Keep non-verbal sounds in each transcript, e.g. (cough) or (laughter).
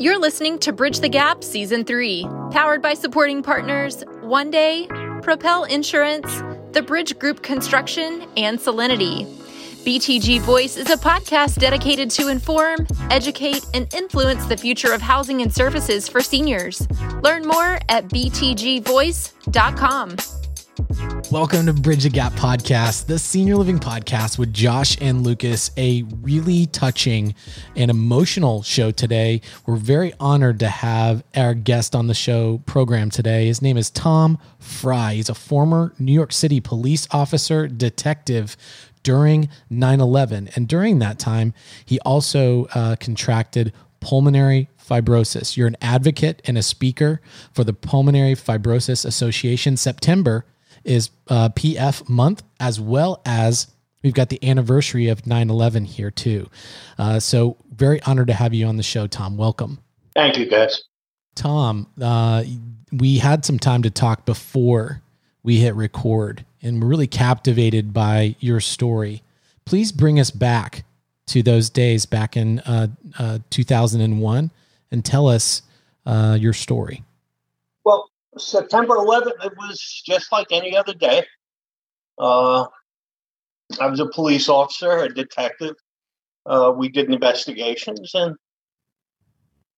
You're listening to Bridge the Gap Season 3, powered by supporting partners One Day, Propel Insurance, The Bridge Group Construction, and Solinity. BTG Voice is a podcast dedicated to inform, educate, and influence the future of housing and services for seniors. Learn more at btgvoice.com. Welcome to Bridge the Gap podcast, the senior living podcast with Josh and Lucas. A really touching and emotional show today. We're very honored to have our guest on the show program today. His name is Tom Frey. He's a former New York City police officer, detective during 9 11. And during that time, he also uh, contracted pulmonary fibrosis. You're an advocate and a speaker for the Pulmonary Fibrosis Association. September is uh, PF month, as well as we've got the anniversary of 9 11 here, too. Uh, so, very honored to have you on the show, Tom. Welcome. Thank you, guys. Tom, uh, we had some time to talk before we hit record, and we're really captivated by your story. Please bring us back to those days back in uh, uh, 2001 and tell us uh, your story. Well, September 11th, it was just like any other day. Uh, I was a police officer, a detective. Uh, we did investigations, and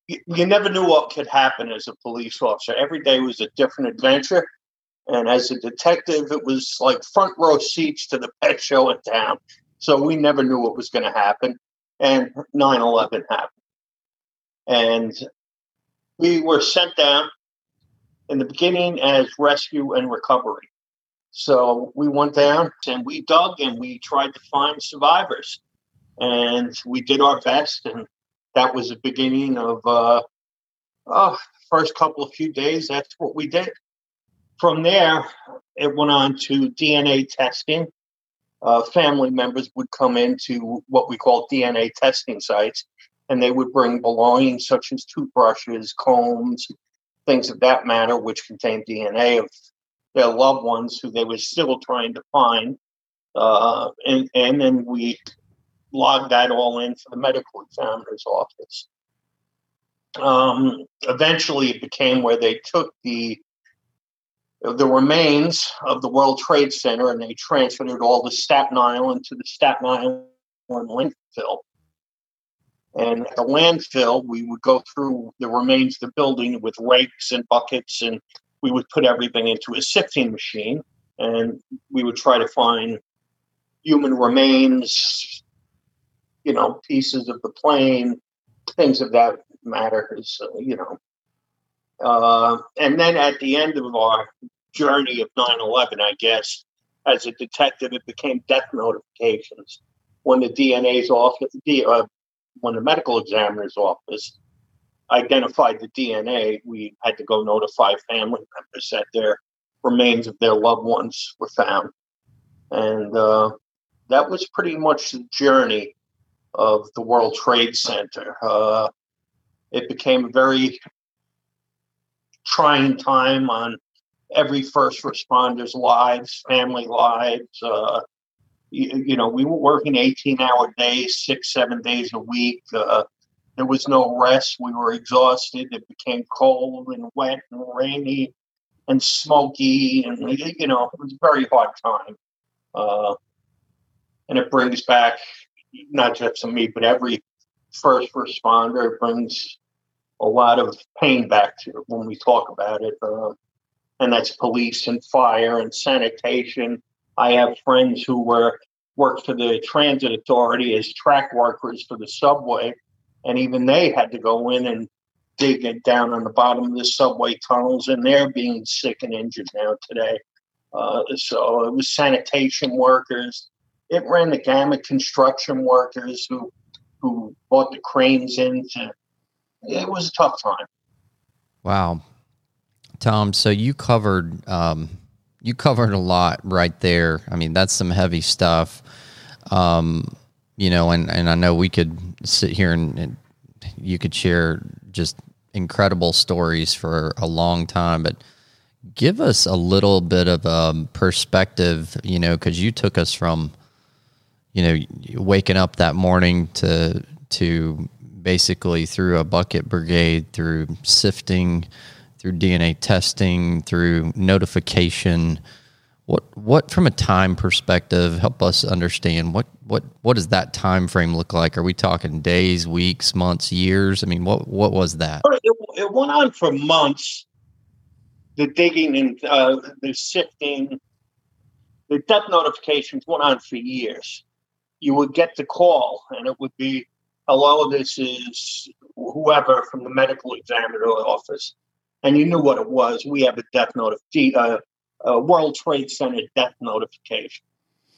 you, you never knew what could happen as a police officer. Every day was a different adventure. And as a detective, it was like front row seats to the pet show in town. So we never knew what was going to happen. And 9 11 happened. And we were sent down in the beginning as rescue and recovery. So we went down and we dug and we tried to find survivors. And we did our best. And that was the beginning of uh, oh, first couple of few days. That's what we did. From there, it went on to DNA testing. Uh, family members would come into what we call DNA testing sites, and they would bring belongings such as toothbrushes, combs, things of that matter, which contained DNA of their loved ones who they were still trying to find. Uh, and, and then we logged that all in for the medical examiner's office. Um, eventually, it became where they took the the remains of the World Trade Center and they transferred all to Staten Island to the Staten Island landfill. And at the landfill, we would go through the remains of the building with rakes and buckets, and we would put everything into a sifting machine, and we would try to find human remains, you know, pieces of the plane, things of that matter. So, you know, uh, and then at the end of our journey of 9 11, I guess, as a detective, it became death notifications. When the DNA's off, the, uh, when the medical examiner's office identified the DNA, we had to go notify family members that their remains of their loved ones were found. And uh, that was pretty much the journey of the World Trade Center. Uh, it became a very trying time on every first responder's lives, family lives. Uh, you, you, know, we were working 18 hour days, six, seven days a week. Uh, there was no rest. We were exhausted. It became cold and wet and rainy and smoky. And, you know, it was a very hard time. Uh, and it brings back not just to me, but every first responder. It brings a lot of pain back to when we talk about it. Uh, and that's police and fire and sanitation. I have friends who were worked for the transit authority as track workers for the subway, and even they had to go in and dig it down on the bottom of the subway tunnels, and they're being sick and injured now today. Uh, so it was sanitation workers. It ran the gamut construction workers who who bought the cranes in to it was a tough time. Wow, Tom. So you covered um, you covered a lot right there. I mean, that's some heavy stuff. Um, you know, and and I know we could sit here and, and you could share just incredible stories for a long time, but give us a little bit of a um, perspective. You know, because you took us from you know waking up that morning to to basically through a bucket brigade, through sifting, through DNA testing, through notification. What what from a time perspective help us understand what what what does that time frame look like? Are we talking days, weeks, months, years? I mean, what what was that? It, it went on for months. The digging and uh, the sifting, the death notifications went on for years. You would get the call, and it would be, "Hello, this is whoever from the medical examiner office," and you knew what it was. We have a death notification, uh, a World Trade Center death notification,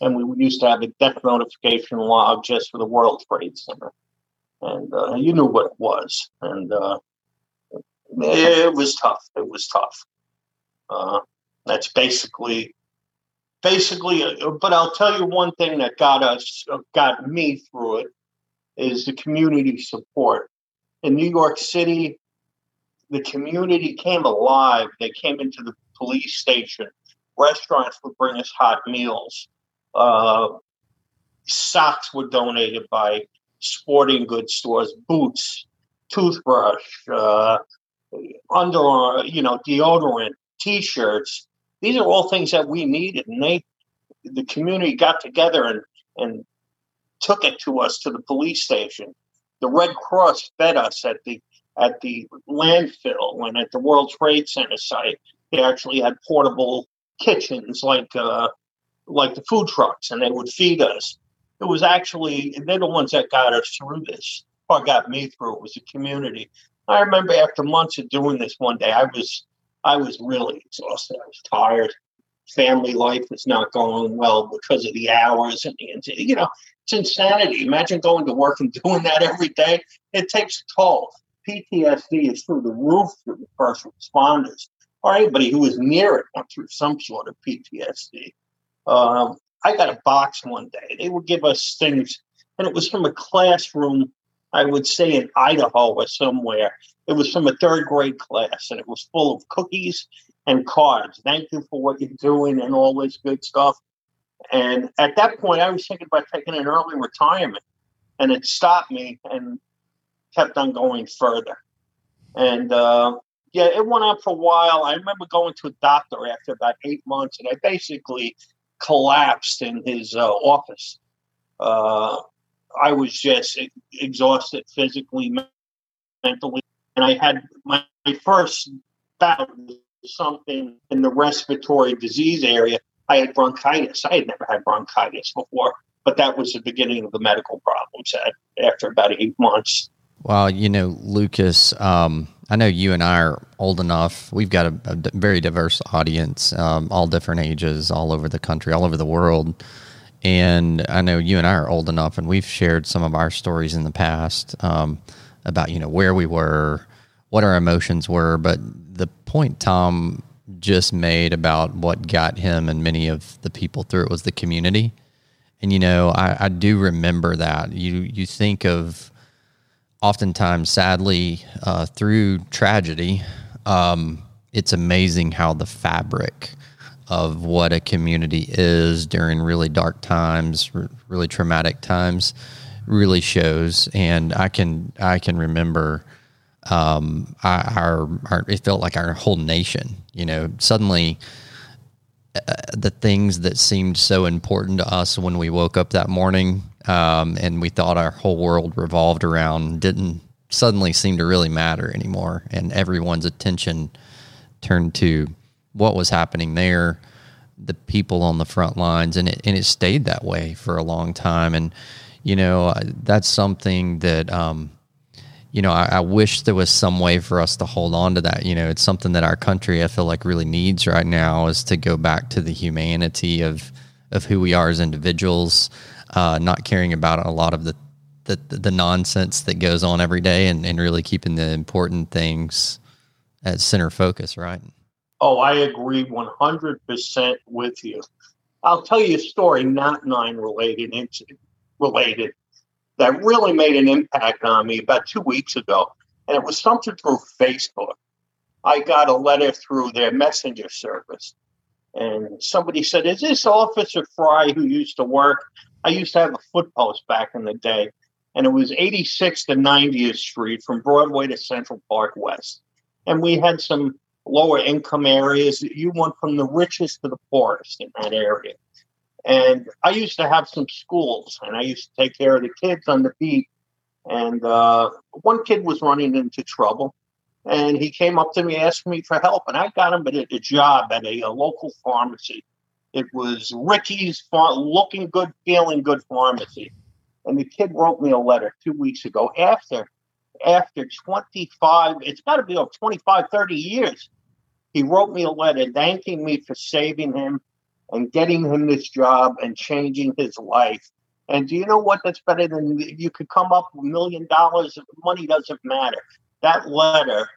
and we used to have a death notification log just for the World Trade Center, and uh, you knew what it was, and uh, it was tough. It was tough. Uh, that's basically, basically. Uh, but I'll tell you one thing that got us, uh, got me through it, is the community support. In New York City, the community came alive. They came into the police station. Restaurants would bring us hot meals. Uh, socks were donated by sporting goods stores, boots, toothbrush, uh, under, you know, deodorant, T-shirts. These are all things that we needed, and they, the community, got together and and took it to us to the police station. The Red Cross fed us at the at the landfill and at the World Trade Center site. They actually had portable kitchens like uh, like the food trucks, and they would feed us. It was actually they're the ones that got us through this, or got me through. It was the community. I remember after months of doing this one day, I was I was really exhausted. I was tired. Family life was not going well because of the hours and the you know it's insanity. Imagine going to work and (laughs) doing that every day. It takes a toll. PTSD is through the roof for the first responders or anybody who was near it went through some sort of PTSD. Um, I got a box one day. They would give us things, and it was from a classroom I would say in Idaho or somewhere. It was from a third grade class, and it was full of cookies and cards. Thank you for what you're doing and all this good stuff. And at that point, I was thinking about taking an early retirement, and it stopped me and kept on going further. And uh, yeah, it went on for a while. I remember going to a doctor after about eight months, and I basically collapsed in his uh, office. Uh, I was just exhausted physically, mentally, and I had my first bout something in the respiratory disease area. I had bronchitis. I had never had bronchitis before, but that was the beginning of the medical problems after about eight months. Well, you know, Lucas, um, I know you and I are old enough. We've got a, very diverse audience, um, all different ages, all over the country, all over the world. And I know you and I are old enough, and we've shared some of our stories in the past um, about you know where we were, what our emotions were. But the point Tom just made about what got him and many of the people through it was the community. And you know, I, I do remember that. You you think of oftentimes, sadly, uh, through tragedy, um, it's amazing how the fabric of what a community is during really dark times, really traumatic times, really shows. And I can I can remember um, our, our it felt like our whole nation. You know, suddenly. Uh, the things that seemed so important to us when we woke up that morning um, and we thought our whole world revolved around didn't suddenly seem to really matter anymore and everyone's attention turned to what was happening there, the people on the front lines, and it and it stayed that way for a long time. And you know, that's something that um, you know I, I, wish there was some way for us to hold on to that. You know, it's something that our country I feel like really needs right now is to go back to the humanity of of who we are as individuals, uh, not caring about a lot of the the, the nonsense that goes on every day and, and really keeping the important things at center focus, right? Oh, I agree 100% with you. I'll tell you a story, not nine related, related, that really made an impact on me about two weeks ago. And it was something through Facebook. I got a letter through their messenger service. And somebody said, Is this Officer Frey who used to work? I used to have a foot post back in the day. and it was 86 to 90th Street from Broadway to Central Park West. And we had some lower income areas. You went from the richest to the poorest in that area. And I used to have some schools, and I used to take care of the kids on the beat. And uh, one kid was running into trouble, and he came up to me, asked me for help, and I got him a, a job at a, a, local pharmacy. It was Ricky's far, looking good, feeling good pharmacy. And the kid wrote me a letter two weeks ago after after 25, it's got to be over 25, 30 years. He wrote me a letter thanking me for saving him and getting him this job and changing his life. And do you know what? That's better than you could come up with a million dollars. Money doesn't matter. That letter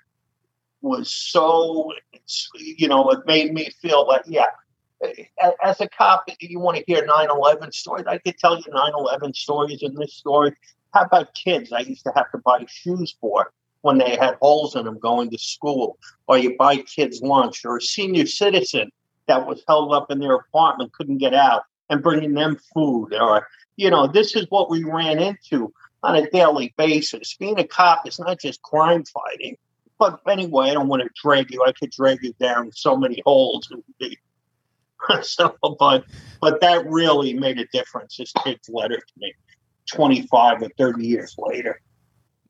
was so, you know, it made me feel like, yeah, as a cop, you want to hear 9 11 stories. I could tell you 9 11 stories in this story. How about kids? I used to have to buy shoes for when they had holes in them going to school, or you buy kids lunch, or a senior citizen that was held up in their apartment couldn't get out and bringing them food, or you know, this is what we ran into on a daily basis. Being a cop is not just crime fighting. But anyway, I don't want to drag you. I could drag you down so many holes. (laughs) so, but but that really made a difference. This kid's letter to me. 25 or 30 years later.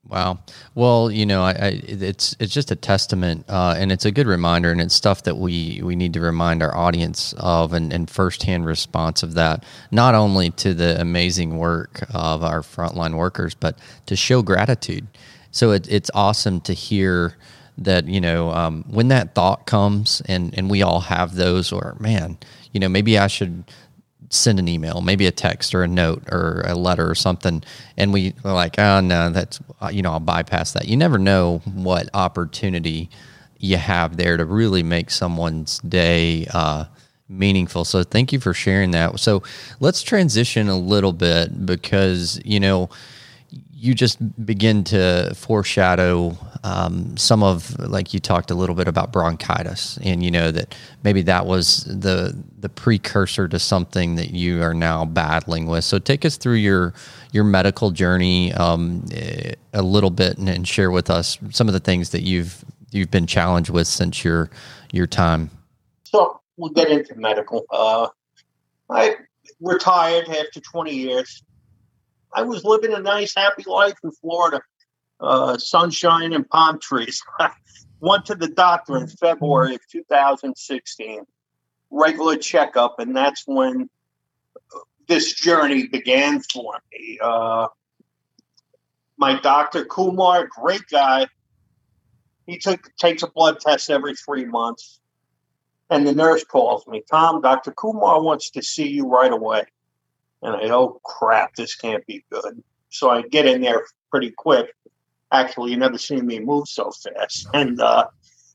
Wow. Well, you know, I, I, it's it's just a testament, uh, and it's a good reminder, and it's stuff that we we need to remind our audience of, and, and firsthand response of that, not only to the amazing work of our frontline workers, but to show gratitude. So it, it's awesome to hear that you know um, when that thought comes, and and we all have those, or man, you know, maybe I should send an email, maybe a text or a note or a letter or something, and we are like, oh no, that's uh, you know, I'll bypass that. You never know what opportunity you have there to really make someone's day uh, meaningful. So thank you for sharing that. So let's transition a little bit because you know you just begin to foreshadow um, some of like you talked a little bit about bronchitis and you know that maybe that was the the precursor to something that you are now battling with. So take us through your your medical journey um, a little bit and, and, share with us some of the things that you've you've been challenged with since your your time. So we'll get into medical. Uh, i retired after 20 years. I was living a nice, happy life in Florida, uh, sunshine and palm trees. (laughs) Went to the doctor in February of 2016, regular checkup, and that's when this journey began for me. Uh, my doctor, Kumar, great guy. He took takes a blood test every three months. And the nurse calls me, Tom, Dr. Kumar wants to see you right away. And I, oh crap, this can't be good. So I get in there pretty quick. Actually, you never seen me move so fast. And uh,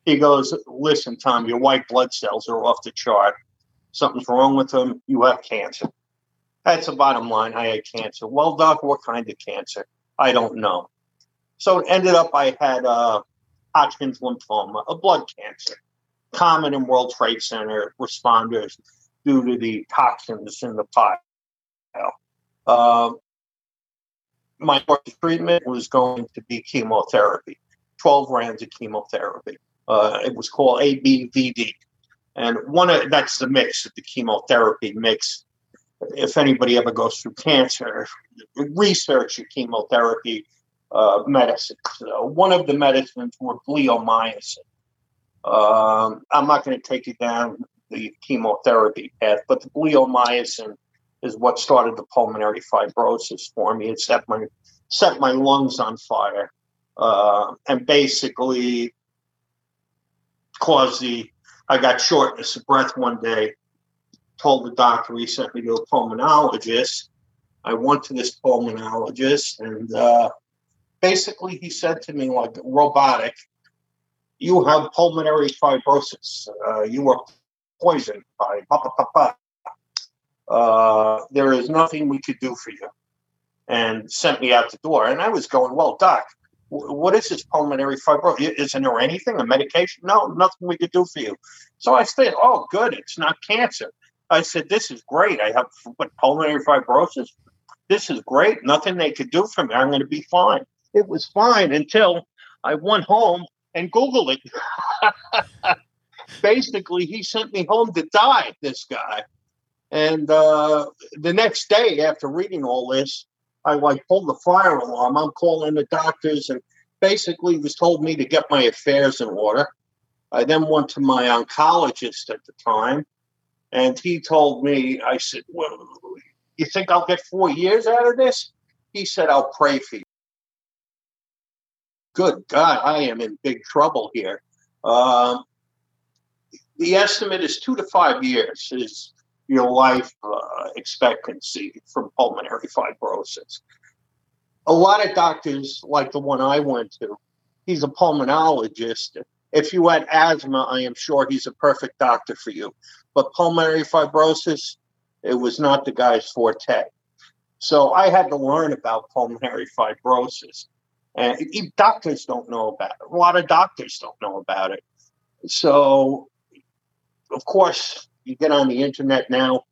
he goes, Listen, Tom, your white blood cells are off the chart. Something's wrong with them. You have cancer. That's the bottom line. I had cancer. Well, doc, what kind of cancer? I don't know. So it ended up I had uh, Hodgkin's lymphoma, a blood cancer, common in World Trade Center responders due to the toxins in the pot. Uh, my treatment was going to be chemotherapy, 12 rounds of chemotherapy. Uh, it was called ABVD. And one of that's the mix, of the chemotherapy mix. If anybody ever goes through cancer, research your chemotherapy uh, medicines. One of the medicines were bleomycin. Um, I'm not going to take you down the chemotherapy path, but the bleomycin is what started the pulmonary fibrosis for me. It set my set my lungs on fire, uh, and basically caused the. I got shortness of breath one day. Told the doctor he sent me to a pulmonologist. I went to this pulmonologist, and uh, basically he said to me like robotic, "You have pulmonary fibrosis. Uh, you were poisoned by pa pa." Uh, there is nothing we could do for you, and sent me out the door. And I was going, well, doc, what is this pulmonary fibrosis? Isn't there anything, a medication? No, nothing we could do for you. So I said, oh, good, it's not cancer. I said, this is great. I have what, pulmonary fibrosis. this is great. Nothing they could do for me. I'm going to be fine. It was fine until I went home and Googled it. (laughs) Basically, he sent me home to die, this guy. And uh, the next day, after reading all this, I like pulled the fire alarm. I'm calling the doctors and basically was told me to get my affairs in order. I then went to my oncologist at the time, and he told me, I said, Well, you think I'll get four years out of this? He said, I'll pray for you. Good God, I am in big trouble here. Um, the estimate is two to five years is your life uh, expectancy from pulmonary fibrosis. A lot of doctors, like the one I went to, he's a pulmonologist. If you had asthma, I am sure he's a perfect doctor for you. But pulmonary fibrosis, it was not the guy's forte. So I had to learn about pulmonary fibrosis. And doctors don't know about it. A lot of doctors don't know about it. So, of course, you get on the internet now.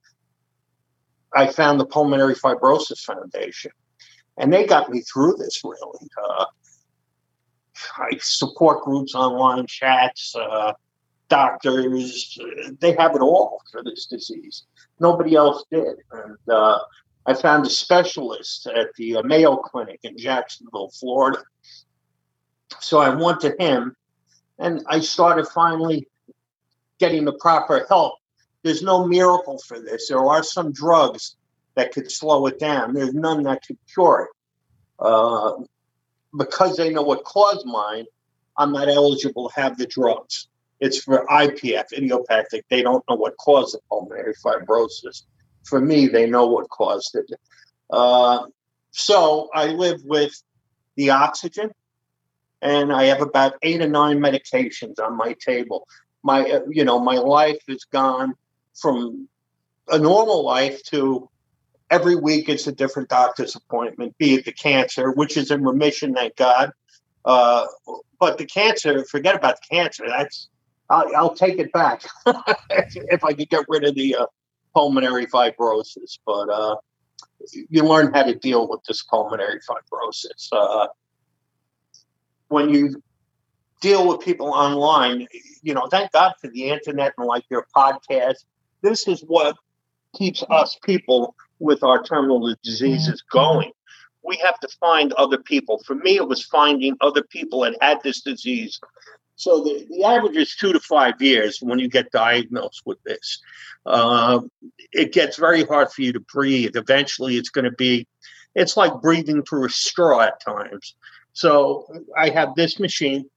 I found the Pulmonary Fibrosis Foundation, and they got me through this really. Uh, I support groups, online chats, uh, doctors. They have it all for this disease. Nobody else did. And uh, I found a specialist at the uh, Mayo Clinic in Jacksonville, Florida. So I went to him, and I started finally getting the proper help there's no miracle for this. There are some drugs that could slow it down. There's none that could cure it. Uh, because they know what caused mine, I'm not eligible to have the drugs. It's for IPF, idiopathic. They don't know what caused the pulmonary fibrosis. For me, they know what caused it. Uh, so I live with the oxygen, and I have about eight or nine medications on my table. My, uh, you know, my life is gone from a normal life to every week it's a different doctor's appointment, be it the cancer, which is in remission, thank God. Uh, but the cancer, forget about the cancer. That's I'll, I'll take it back (laughs) if I could get rid of the uh, pulmonary fibrosis. But uh, you learn how to deal with this pulmonary fibrosis. Uh, when you deal with people online, you know, thank God for the internet and like your podcast this is what keeps us people with our terminal diseases mm-hmm. going. We have to find other people. For me, it was finding other people that had this disease. So the, the average is two to five years when you get diagnosed with this. Uh, it gets very hard for you to breathe. Eventually, it's going to be, it's like breathing through a straw at times. So I have this machine,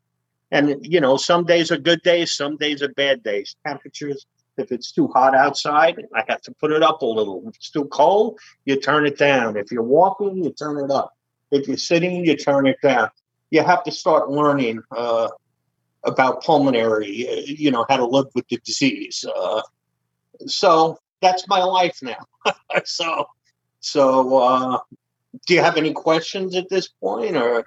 and you know, some days are good days, some days are bad days. Temperatures if it's too hot outside, I have to put it up a little. If it's too cold, you turn it down. If you're walking, you turn it up. If you're sitting, you turn it down. You have to start learning uh, about pulmonary, uh, you know, how to live with the disease. Uh, so that's my life now. (laughs) so, so uh, do you have any questions at this point, or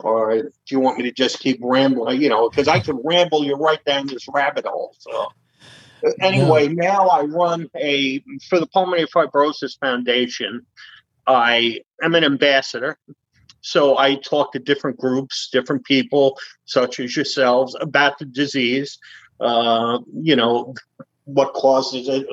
or do you want me to just keep rambling? You know, because I can ramble you right down this rabbit hole. So anyway, yeah. now I run a for the Pulmonary Fibrosis Foundation. I am an ambassador. So I talk to different groups, different people, such as yourselves, about the disease. Uh, you know, what causes it.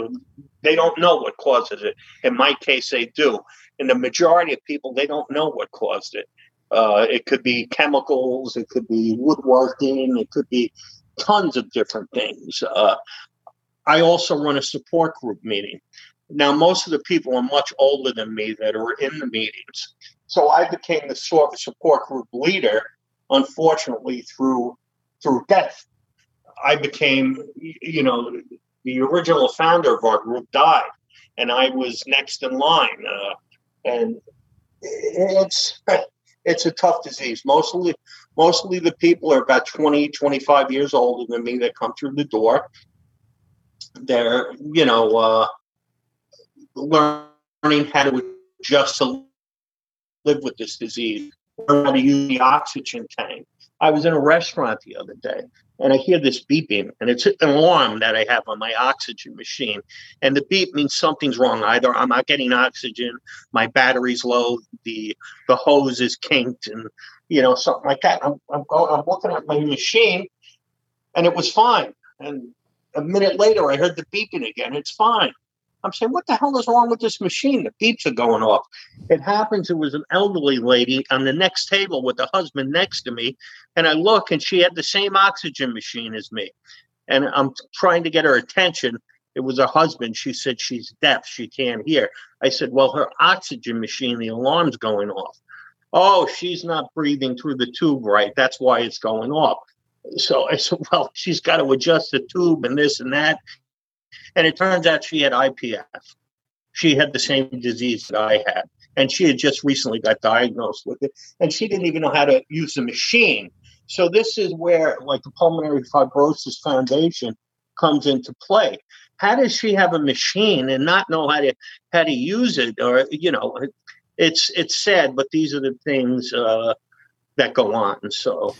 They don't know what causes it. In my case, they do. In the majority of people, they don't know what caused it. Uh, it could be chemicals, it could be woodworking, it could be tons of different things. Uh, I also run a support group meeting. Now, most of the people are much older than me that are in the meetings. So I became the sort of support group leader, unfortunately, through through death. I became, you know, the original founder of our group died, and I was next in line. Uh, and it's it's a tough disease. Mostly, mostly the people are about 20, 25 years older than me that come through the door they're you know uh, learning how to adjust to live with this disease, learn how to use the oxygen tank, I was in a restaurant the other day and I hear this beeping, and it's an alarm that I have on my oxygen machine. And the beep means something's wrong. Either I'm not getting oxygen, my battery's low, the the hose is kinked, and you know something like that. I'm I'm, going, I'm looking at my machine, and it was fine. And a minute later, I heard the beeping again. It's fine. I'm saying, what the hell is wrong with this machine? The beeps are going off. It happens it was an elderly lady on the next table with the husband next to me. And I look and she had the same oxygen machine as me. And I'm trying to get her attention. It was her husband. She said she's deaf. She can't hear. I said, well, her oxygen machine, the alarm's going off. Oh, she's not breathing through the tube right. That's why it's going off. So I said, (laughs) well, she's got to adjust the tube and this and that. And it turns out she had IPF. She had the same disease that I had. And she had just recently got diagnosed with it. And she didn't even know how to use the machine. So this is where like the Pulmonary Fibrosis Foundation comes into play. How does she have a machine and not know how to how to use it? Or you know, it's it's sad, but these are the things uh, that go on. So,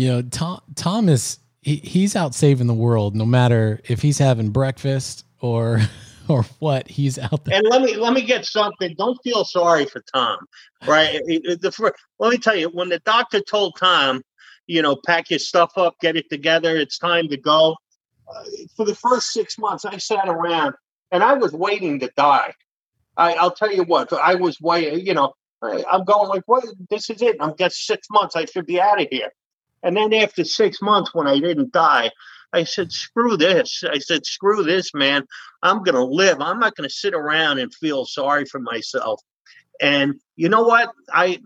you know, Tom Tom is he, he's out saving the world no matter if he's having breakfast or (laughs) or what he's out there. And let me let me get something. Don't feel sorry for tom right? The, first, let me tell you when the doctor told tom you know pack your stuff up get it together it's time to go uh, for the first six months i sat around and i was waiting to die. I, i'll tell you what i was waiting you know i'm going like what this is it. I'm get six months. I should be out of here and then after six months, when I didn't die, I said, screw this. I said, screw this, man. I'm going to live. I'm not going to sit around and feel sorry for myself. And you know what? I,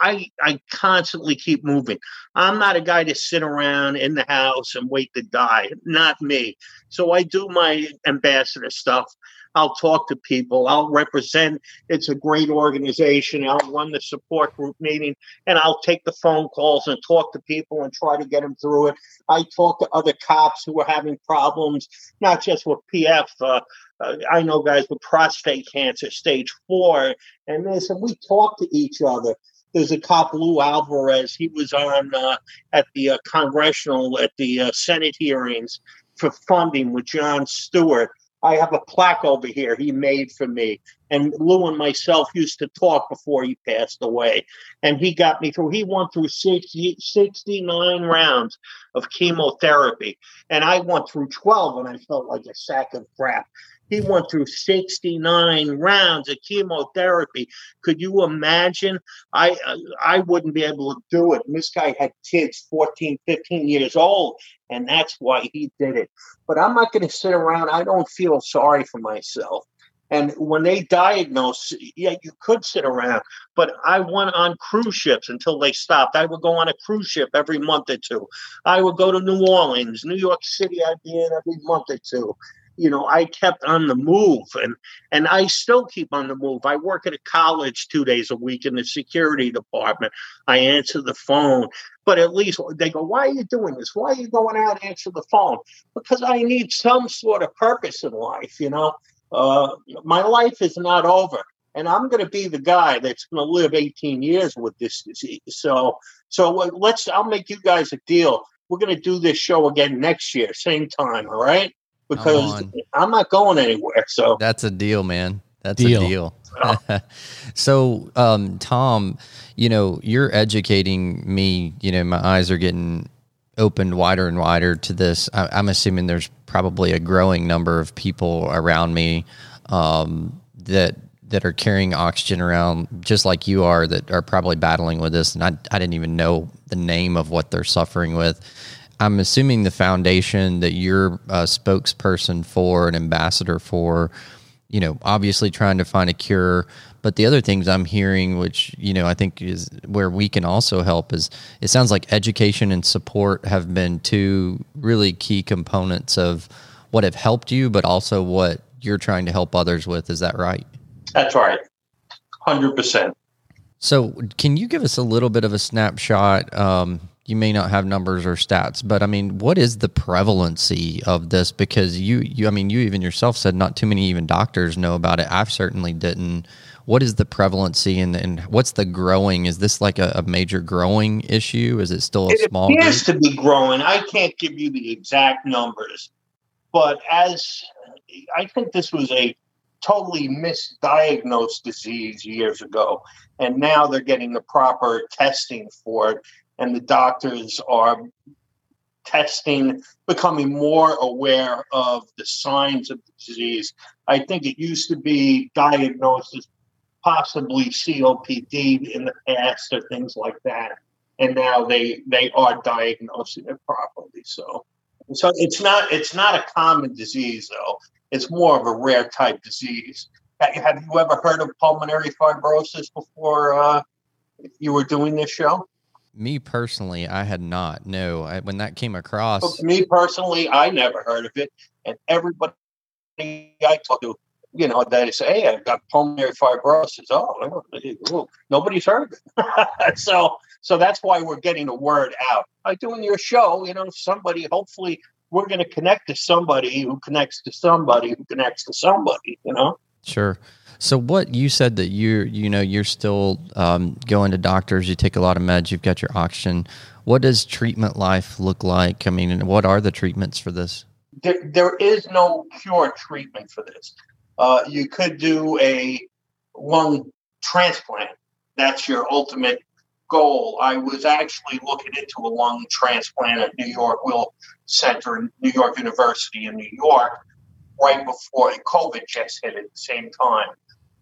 I, I constantly keep moving. I'm not a guy to sit around in the house and wait to die. Not me. So I do my ambassador stuff. I'll talk to people. I'll represent. It's a great organization. I'll run the support group meeting and I'll take the phone calls and talk to people and try to get them through it. I talk to other cops who are having problems, not just with PF. Uh, uh, I know guys with prostate cancer, stage four, and this, and we talk to each other. There's a cop, Lou Alvarez. He was on uh, at the uh, congressional, at the uh, Senate hearings for funding with Jon Stewart I have a plaque over here he made for me. And Lou and myself used to talk before he passed away. And he got me through, he went through 60, 69 rounds of chemotherapy. And I went through 12 and I felt like a sack of crap. He went through 69 rounds of chemotherapy. Could you imagine? I uh, I wouldn't be able to do it. And this guy had kids 14, 15 years old, and that's why he did it. But I'm not going to sit around. I don't feel sorry for myself. And when they diagnose, yeah, you could sit around, but I went on cruise ships until they stopped. I would go on a cruise ship every month or two. I would go to New Orleans, New York City, I'd be in every month or two you know i kept on the move and and i still keep on the move. I work at a college two days a week in the security department. I answer the phone but at least they go why are you doing this? Why are you going out and answer the phone? Because i need some sort of purpose in life you know? Uh, my life is not over and i'm going to be the guy that's going to live 18 years with this disease. So so let's i'll make you guys a deal. We're going to do this show again next year same time all right because I'm not going anywhere. So that's a deal, man. That's deal. a deal. (laughs) so, um, Tom, you know, you're educating me. You know, my eyes are getting opened wider and wider to this. I, am assuming there's probably a growing number of people around me um, that that are carrying oxygen around, just like you are, that are probably battling with this. And I, I didn't even know the name of what they're suffering with. I'm assuming the foundation that you're a spokesperson for, an ambassador for, you know, obviously trying to find a cure. But the other things I'm hearing, which you know I think is where we can also help, is it sounds like education and support have been two really key components of what have helped you, but also what you're trying to help others with. Is that right? That's right, hundred percent. So, can you give us a little bit of a snapshot? Um, you may not have numbers or stats, but I mean, what is the prevalency of this? Because you, you, I mean, you even yourself said not too many even doctors know about it. I've certainly didn't what is the prevalency and, and what's the growing? Is this like a, a major growing issue? Is it still a it small? appears group? to be growing. I can't give you the exact numbers, but as I think this was a totally misdiagnosed disease years ago, and now they're getting the proper testing for it, and the doctors are testing, becoming more aware of the signs of the disease. I think it used to be diagnosed as possibly COPD in the past or things like that, and now they they are diagnosing it properly. So, so it's not it's not a common disease though. It's more of a rare type disease. Have you ever heard of pulmonary fibrosis before uh, you were doing this show? Me personally, I had not. No, I, when that came across, me personally, I never heard of it, and everybody I talk to, you know, they say, "Hey, I've got pulmonary fibrosis." Oh, nobody's heard of it. (laughs) so, so that's why we're getting the word out. By doing your show, you know, somebody hopefully we're going to connect to somebody who connects to somebody who connects to somebody. You know. Sure. So what you said that you're you know you're still um, going to doctors, you take a lot of meds, you've got your oxygen. What does treatment life look like? I mean, what are the treatments for this? There, there is no cure treatment for this. Uh, you could do a lung transplant. That's your ultimate goal. I was actually looking into a lung transplant at New York Will Center New York University in New York right before COVID just hit at the same time.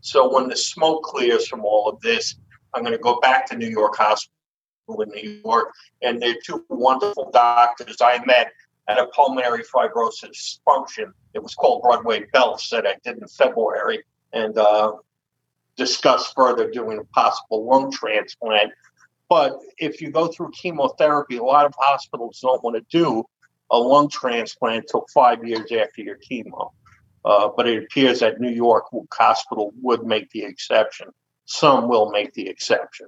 So when the smoke clears from all of this, I'm going to go back to New York Hospital in New York, and they're two wonderful doctors I met at a pulmonary fibrosis function. It was called Broadway Bells that I did in February, and uh, discussed further doing a possible lung transplant. But if you go through chemotherapy, a lot of hospitals don't want to do a lung transplant took five years after your chemo. Uh, but it appears that New York Hospital would make the exception. Some will make the exception.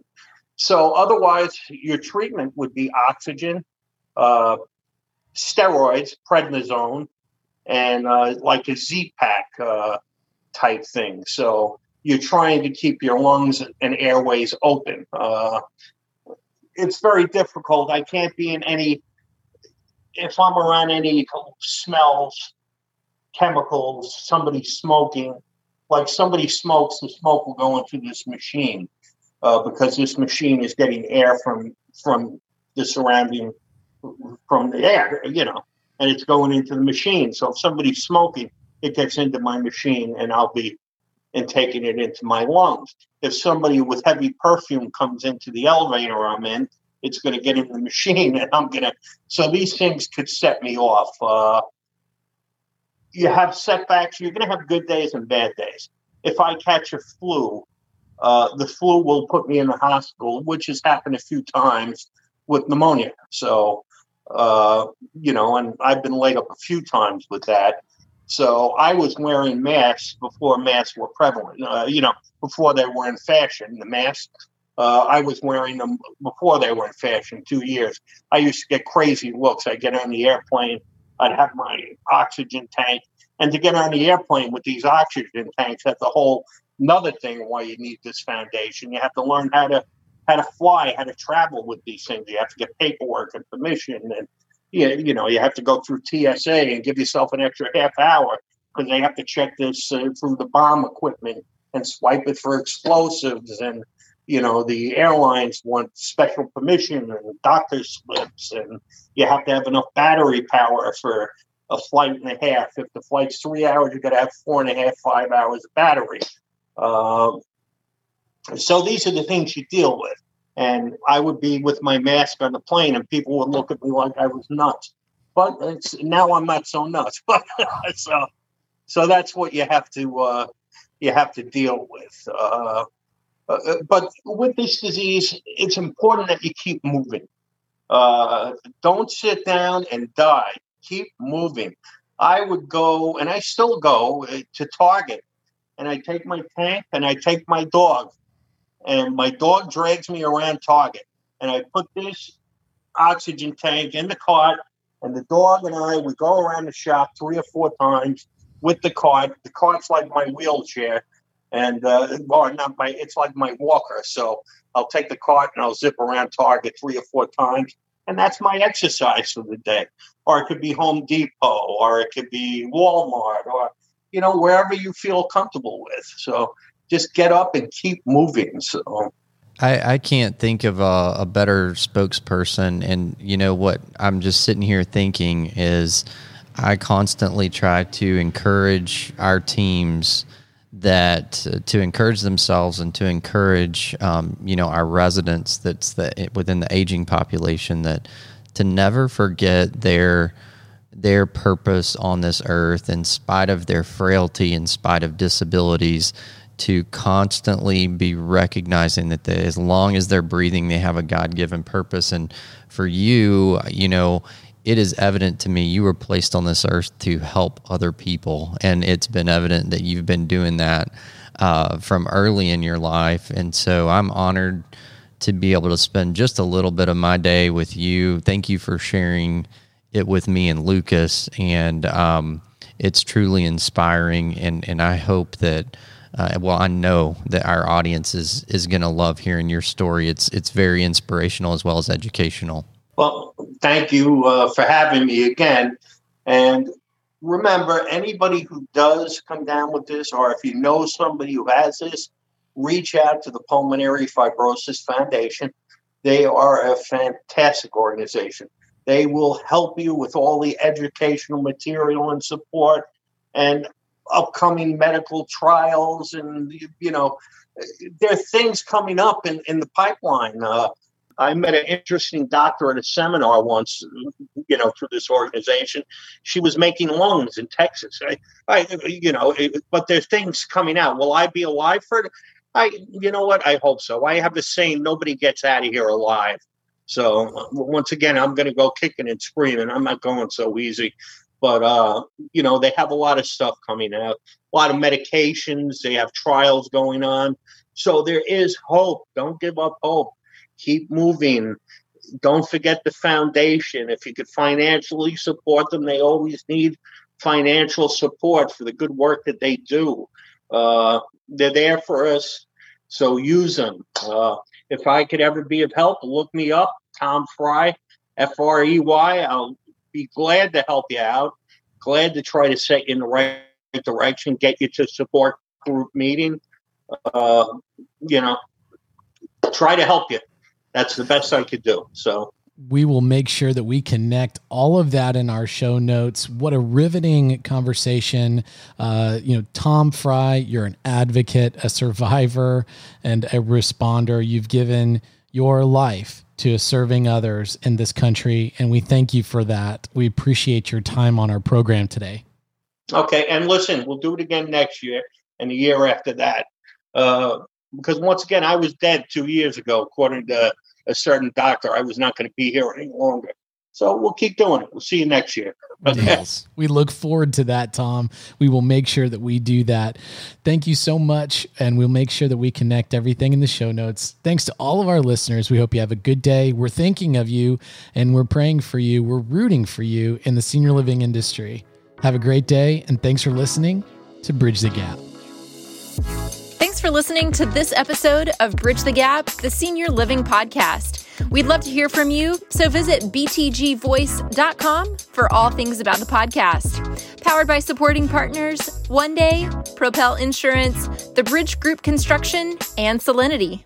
So otherwise, your treatment would be oxygen, uh, steroids, prednisone, and uh, like a Z-Pak uh, type thing. So you're trying to keep your lungs and airways open. Uh, it's very difficult. I can't be in any if I'm around any smells, chemicals, somebody smoking, like somebody smokes, the smoke will go into this machine uh, because this machine is getting air from from the surrounding from the air, you know, and it's going into the machine. So if somebody's smoking, it gets into my machine, and I'll be and taking it into my lungs. If somebody with heavy perfume comes into the elevator I'm in, it's going to get in the machine and I'm going to. So these things could set me off. Uh, you have setbacks. You're going to have good days and bad days. If I catch a flu, uh, the flu will put me in the hospital, which has happened a few times with pneumonia. So, uh, you know, and I've been laid up a few times with that. So I was wearing masks before masks were prevalent. Uh, you know, before they were in fashion, the masks. Uh, I was wearing them before they were in fashion, two years. I used to get crazy looks. I'd get on the airplane, I'd have my oxygen tank. And to get on the airplane with these oxygen tanks, that's a whole another thing why you need this foundation. You have to learn how to how to fly, how to travel with these things. You have to get paperwork and permission, and you, you know you have to go through TSA and give yourself an extra half hour because they have to check this uh, through the bomb equipment and swipe it for explosives and you know, the airlines want special permission and doctor's slips, and you have to have enough battery power for a flight and a half. If the flight's three hours, you got to have four and a half, five hours of battery. Um, so these are the things you deal with. And I would be with my mask on the plane, and people would look at me like I was nuts. But now I'm not so nuts. But (laughs) so, so that's what you have to uh, you have to deal with. Uh, uh, uh, but with this disease, it's important that you keep moving. Uh, don't sit down and die. Keep moving. I would go, and I still go uh, to Target, and I take my tank and I take my dog, and my dog drags me around Target, and I put this oxygen tank in the cart, and the dog and I we go around the shop three or four times with the cart. The cart's like my wheelchair, and uh, well, not my. It's like my walker. So I'll take the cart and I'll zip around Target three or four times, and that's my exercise for the day. Or it could be Home Depot, or it could be Walmart, or you know wherever you feel comfortable with. So just get up and keep moving. So. I, I can't think of a, a better spokesperson. And you know what? I'm just sitting here thinking is I constantly try to encourage our teams that uh, to encourage themselves and to encourage um, you know our residents that's the within the aging population that to never forget their their purpose on this earth in spite of their frailty in spite of disabilities to constantly be recognizing that they, as long as they're breathing they have a god-given purpose. And for you you know it is evident to me you were placed on this earth to help other people, and it's been evident that you've been doing that uh, from early in your life. And so I'm honored to be able to spend just a little bit of my day with you. Thank you for sharing it with me and Lucas, and um, it's truly inspiring. And and I hope that. Uh, well, I know that our audience is is going to love hearing your story. It's it's very inspirational as well as educational. Well, thank you uh, for having me again. And remember, anybody who does come down with this, or if you know somebody who has this, reach out to the Pulmonary Fibrosis Foundation. They are a fantastic organization. They will help you with all the educational material and support and upcoming medical trials. And, you know, there are things coming up in, in the pipeline. Uh, I met an interesting doctor at a seminar once, you know, through this organization. She was making lungs in Texas. I, I you know, it, but there's things coming out. Will I be alive for it? I, you know what? I hope so. I have the saying, nobody gets out of here alive. So once again, I'm going to go kicking and screaming. I'm not going so easy, but uh, you know, they have a lot of stuff coming out, a lot of medications. They have trials going on. So there is hope. Don't give up hope keep moving. Don't forget the foundation. If you could financially support them, they always need financial support for the good work that they do. Uh, they're there for us, so use them. Uh, if I could ever be of help, look me up, Tom Frey, F R E Y. I'll be glad to help you out. Glad to try to set you in the right direction, get you to support group meeting. Uh, you know, try to help you that's the best I could do. So we will make sure that we connect all of that in our show notes. What a riveting conversation. Uh, you know, Tom Frey, you're an advocate, a survivor, and a responder. You've given your life to serving others in this country, and we thank you for that. We appreciate your time on our program today. Okay, and listen, we'll do it again next year and the year after that. Uh, because once again, I was dead two years ago, according to a certain doctor. I was not going to be here any longer. So we'll keep doing it. We'll see you next year. yes. We look forward to that, Tom. We will make sure that we do that. Thank you so much. And we'll make sure that we connect everything in the show notes. Thanks to all of our listeners. We hope you have a good day. We're thinking of you and we're praying for you. We're rooting for you in the senior living industry. Have a great day. And thanks for listening to Bridge the Gap for listening to this episode of Bridge the Gap, the Senior Living Podcast. We'd love to hear from you, so visit btgvoice.com for all things about the podcast. Powered by supporting partners One Day, Propel Insurance, The Bridge Group Construction, and Solinity.